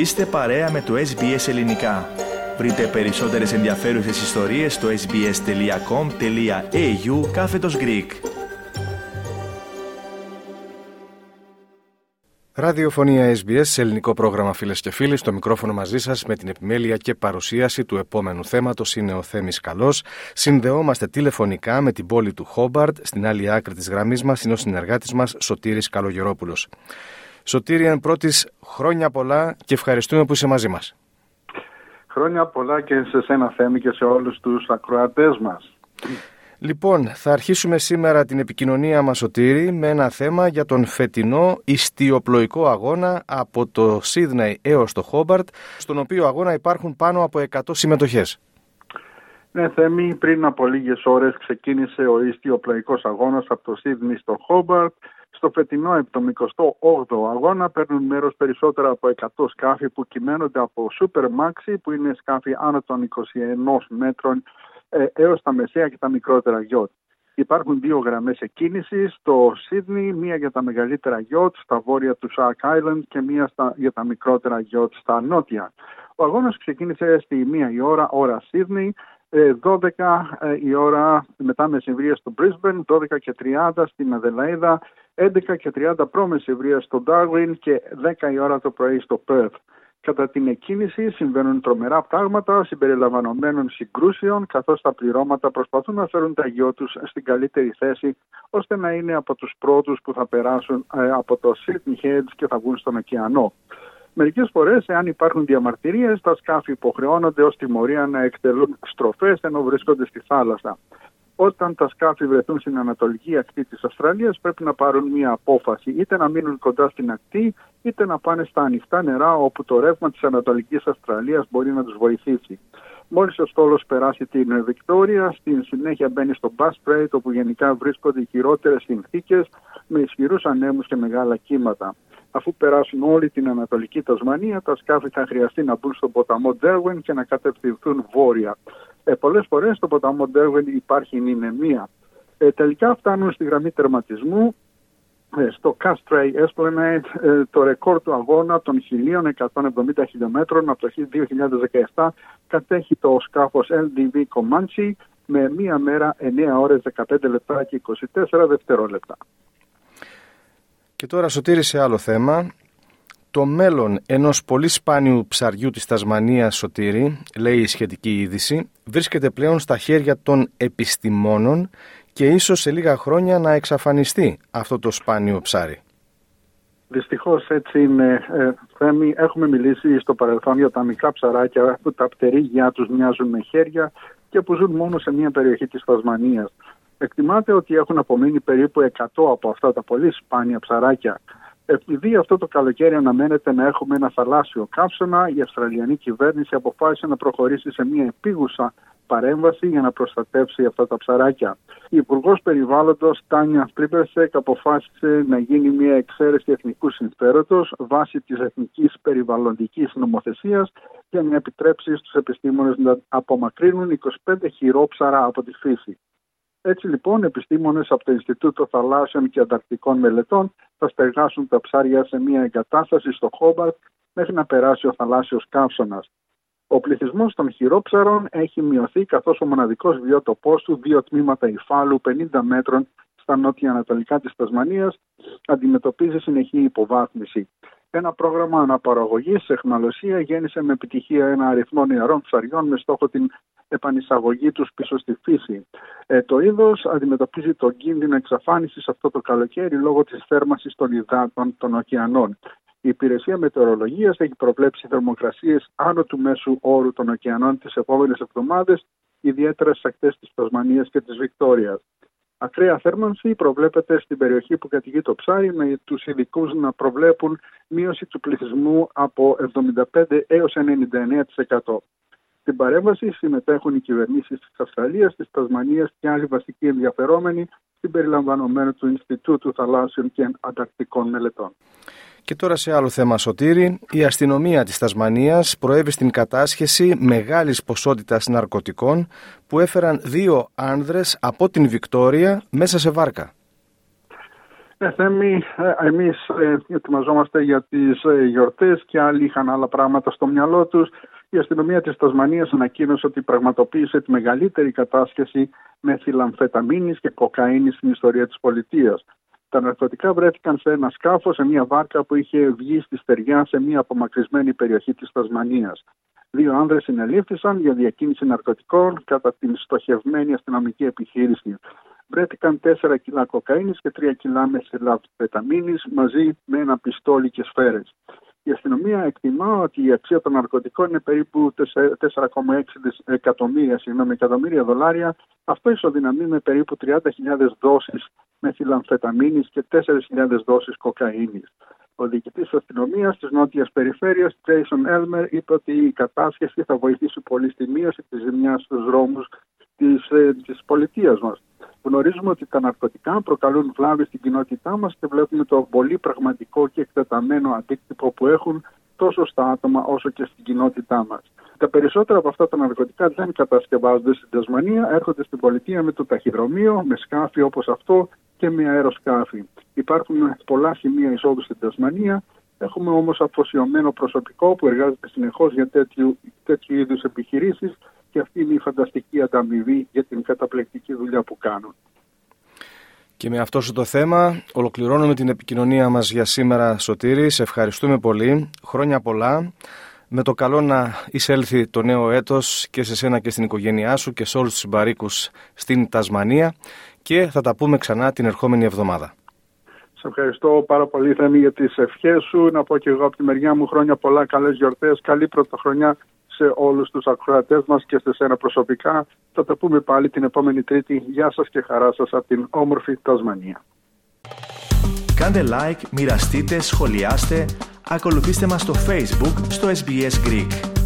Είστε παρέα με το SBS Ελληνικά. Βρείτε περισσότερες ενδιαφέρουσες ιστορίες στο sbs.com.au κάθετος Greek. Ραδιοφωνία SBS, σε ελληνικό πρόγραμμα φίλες και φίλοι. Στο μικρόφωνο μαζί σας με την επιμέλεια και παρουσίαση του επόμενου θέματος είναι ο Θέμης Καλός. Συνδεόμαστε τηλεφωνικά με την πόλη του Χόμπαρτ. Στην άλλη άκρη της γραμμής μας είναι ο συνεργάτης μας Σωτήρης Καλογερόπουλος. Σωτήρη, εν πρώτης, χρόνια πολλά και ευχαριστούμε που είσαι μαζί μας. Χρόνια πολλά και σε σένα Θέμη και σε όλους τους ακροατές μας. Λοιπόν, θα αρχίσουμε σήμερα την επικοινωνία μας, Σωτήρη, με ένα θέμα για τον φετινό ιστιοπλοϊκό αγώνα από το Σίδνεϊ έως το Χόμπαρτ, στον οποίο αγώνα υπάρχουν πάνω από 100 συμμετοχές. Ναι, Θέμη, πριν από λίγες ώρες ξεκίνησε ο ιστιοπλοϊκός αγώνας από το Σίδνεϊ στο Χόμπαρτ, στο φετινό 78ο αγώνα παίρνουν μέρος περισσότερα από 100 σκάφη που κυμαίνονται από Super Maxi που είναι σκάφη άνω των 21 μέτρων ε, έως τα μεσαία και τα μικρότερα γιότ. Υπάρχουν δύο γραμμές εκκίνησης στο Σίδνey, μία για τα μεγαλύτερα γιότ στα βόρεια του Shark Island και μία στα, για τα μικρότερα γιότ στα νότια. Ο αγώνας ξεκίνησε στη μία η ώρα, ώρα Σίδνey, 12 ε, η ώρα μετά μεσημβρία στο Brisbane, 12 και 30 στην Αδελαίδα, 11 και 30 προ-μεσημβρία στο Darwin και 10 η ώρα το πρωί στο Perth. Κατά την εκκίνηση συμβαίνουν τρομερά πράγματα συμπεριλαμβανομένων συγκρούσεων, καθώς τα πληρώματα προσπαθούν να φέρουν τα γιο τους στην καλύτερη θέση, ώστε να είναι από τους πρώτους που θα περάσουν ε, από το Sydney Heads και θα βγουν στον ωκεανό. Μερικές φορές, εάν υπάρχουν διαμαρτυρίες, τα σκάφη υποχρεώνονται ως τιμωρία να εκτελούν στροφές ενώ βρίσκονται στη θάλασσα. Όταν τα σκάφη βρεθούν στην ανατολική ακτή της Αυστραλίας, πρέπει να πάρουν μια απόφαση, είτε να μείνουν κοντά στην ακτή, είτε να πάνε στα ανοιχτά νερά, όπου το ρεύμα της Ανατολικής Αυστραλίας μπορεί να τους βοηθήσει. Μόλις ο στόλος περάσει την Βικτόρια, στην συνέχεια μπαίνει στο Bass όπου γενικά βρίσκονται οι χειρότερες συνθήκες, με ισχυρούς ανέμους και μεγάλα κύματα αφού περάσουν όλη την Ανατολική Τασμανία, τα σκάφη θα χρειαστεί να μπουν στον ποταμό Ντέρβεν και να κατευθυνθούν βόρεια. Ε, Πολλές φορές στον ποταμό Ντέρβεν υπάρχει νηνεμία. Ε, τελικά φτάνουν στη γραμμή τερματισμού ε, στο Castray Esplanade ε, το ρεκόρ του αγώνα των 1170 χιλιόμετρων από το 2017 κατέχει το σκάφος LDV Comanche με μία μέρα 9 ώρες 15 λεπτά και 24 δευτερόλεπτα. Και τώρα σωτήρι σε άλλο θέμα. Το μέλλον ενός πολύ σπάνιου ψαριού της Τασμανίας Σωτήρη, λέει η σχετική είδηση, βρίσκεται πλέον στα χέρια των επιστημόνων και ίσως σε λίγα χρόνια να εξαφανιστεί αυτό το σπάνιο ψάρι. Δυστυχώς έτσι είναι, ε, Θέμη. Έχουμε μιλήσει στο παρελθόν για τα μικρά ψαράκια που τα πτερίγια τους μοιάζουν με χέρια και που ζουν μόνο σε μια περιοχή της Τασμανίας. Εκτιμάται ότι έχουν απομείνει περίπου 100 από αυτά τα πολύ σπάνια ψαράκια. Επειδή αυτό το καλοκαίρι αναμένεται να έχουμε ένα θαλάσσιο καύσωνα, η Αυστραλιανή κυβέρνηση αποφάσισε να προχωρήσει σε μια επίγουσα παρέμβαση για να προστατεύσει αυτά τα ψαράκια. Η Υπουργός Περιβάλλοντος Τάνια Πλίπερσεκ αποφάσισε να γίνει μια εξαίρεση εθνικού συμφέροντος βάσει της εθνικής περιβαλλοντικής νομοθεσίας για να επιτρέψει στους επιστήμονες να απομακρύνουν 25 χειρόψαρα από τη φύση. Έτσι λοιπόν, επιστήμονες από το Ινστιτούτο Θαλάσσιων και Ανταρκτικών Μελετών θα στεγάσουν τα ψάρια σε μια εγκατάσταση στο Χόμπαρτ μέχρι να περάσει ο θαλάσσιος καύσωνας. Ο πληθυσμός των χειρόψαρων έχει μειωθεί καθώς ο μοναδικός βιότοπός του, δύο τμήματα υφάλου 50 μέτρων στα νότια ανατολικά της Τασμανίας, αντιμετωπίζει συνεχή υποβάθμιση. Ένα πρόγραμμα αναπαραγωγής σε εχμαλωσία γέννησε με επιτυχία ένα αριθμό νεαρών ψαριών με στόχο την επανεισαγωγή τους πίσω στη φύση. Ε, το είδος αντιμετωπίζει τον κίνδυνο εξαφάνισης αυτό το καλοκαίρι λόγω της θέρμανσης των υδάτων των ωκεανών. Η Υπηρεσία Μετεωρολογίας έχει προβλέψει θερμοκρασίες άνω του μέσου όρου των ωκεανών τις επόμενες εβδομάδες, ιδιαίτερα στις ακτές της Τασμανίας και της Βικτόριας. Ακραία θέρμανση προβλέπεται στην περιοχή που κατηγεί το ψάρι με τους ειδικούς να προβλέπουν μείωση του πληθυσμού από 75 έως 99%. Στην παρέμβαση συμμετέχουν οι κυβερνήσεις της Αυστραλίας, της Τασμανίας και άλλοι βασικοί ενδιαφερόμενοι, συμπεριλαμβανομένου του Ινστιτούτου Θαλάσσιων και Ανταρκτικών Μελετών. Και τώρα σε άλλο θέμα, Σωτήρη. Η αστυνομία της Τασμανίας προέβη στην κατάσχεση μεγάλης ποσότητας ναρκωτικών που έφεραν δύο άνδρες από την Βικτόρια μέσα σε βάρκα. Ε, Θέμη, ε, εμείς ε, ετοιμαζόμαστε για τις ε, γιορτές και άλλοι είχαν άλλα πράγματα στο μυαλό τους. Η αστυνομία της Τασμανίας ανακοίνωσε ότι πραγματοποίησε τη μεγαλύτερη κατάσχεση με θυλαμφεταμίνης και κοκαίνης στην ιστορία της πολιτείας. Τα ναρκωτικά βρέθηκαν σε ένα σκάφος, σε μια βάρκα που είχε βγει στη στεριά σε μια απομακρυσμένη περιοχή της Τασμανίας. Δύο άνδρες συνελήφθησαν για διακίνηση ναρκωτικών κατά την στοχευμένη αστυνομική επιχείρηση βρέθηκαν 4 κιλά κοκαίνης και 3 κιλά μεθυλαμφεταμίνης μαζί με ένα πιστόλι και σφαίρες. Η αστυνομία εκτιμά ότι η αξία των ναρκωτικών είναι περίπου 4,6 εκατομμύρια, συγγνώμη, εκατομμύρια δολάρια. Αυτό ισοδυναμεί με περίπου 30.000 δόσεις μεθυλαμφεταμίνης και 4.000 δόσεις κοκαίνης. Ο διοικητής της αστυνομίας της νότιας περιφέρειας, Jason Elmer, είπε ότι η κατάσχεση θα βοηθήσει πολύ στη μείωση της ζημιάς στους δρόμους της ε, πολιτείας μας. Γνωρίζουμε ότι τα ναρκωτικά προκαλούν βλάβη στην κοινότητά μας και βλέπουμε το πολύ πραγματικό και εκτεταμένο αντίκτυπο που έχουν τόσο στα άτομα όσο και στην κοινότητά μας. Τα περισσότερα από αυτά τα ναρκωτικά δεν κατασκευάζονται στην Τασμανία, έρχονται στην πολιτεία με το ταχυδρομείο, με σκάφη όπως αυτό και με αεροσκάφη. Υπάρχουν πολλά σημεία εισόδου στην Τασμανία. Έχουμε όμως αφοσιωμένο προσωπικό που εργάζεται συνεχώς για τέτοιου, τέτοιου είδους επιχειρήσεις και αυτή είναι η φανταστική ανταμοιβή για την καταπληκτική δουλειά που κάνουν. Και με αυτό το θέμα ολοκληρώνουμε την επικοινωνία μας για σήμερα Σωτήρη. Σε ευχαριστούμε πολύ. Χρόνια πολλά. Με το καλό να εισέλθει το νέο έτος και σε σένα και στην οικογένειά σου και σε όλους τους συμπαρίκους στην Τασμανία και θα τα πούμε ξανά την ερχόμενη εβδομάδα. Σε ευχαριστώ πάρα πολύ Θέμη για τις ευχές σου. Να πω και εγώ από τη μεριά μου χρόνια πολλά, καλές γιορτές, καλή πρωτοχρονιά σε όλους τους ακροατές μας και σε σένα προσωπικά. Θα τα πούμε πάλι την επόμενη Τρίτη. Γεια σας και χαρά σας από την όμορφη Τασμανία. Κάντε like, μοιραστείτε, σχολιάστε, ακολουθήστε μας στο Facebook στο SBS Greek.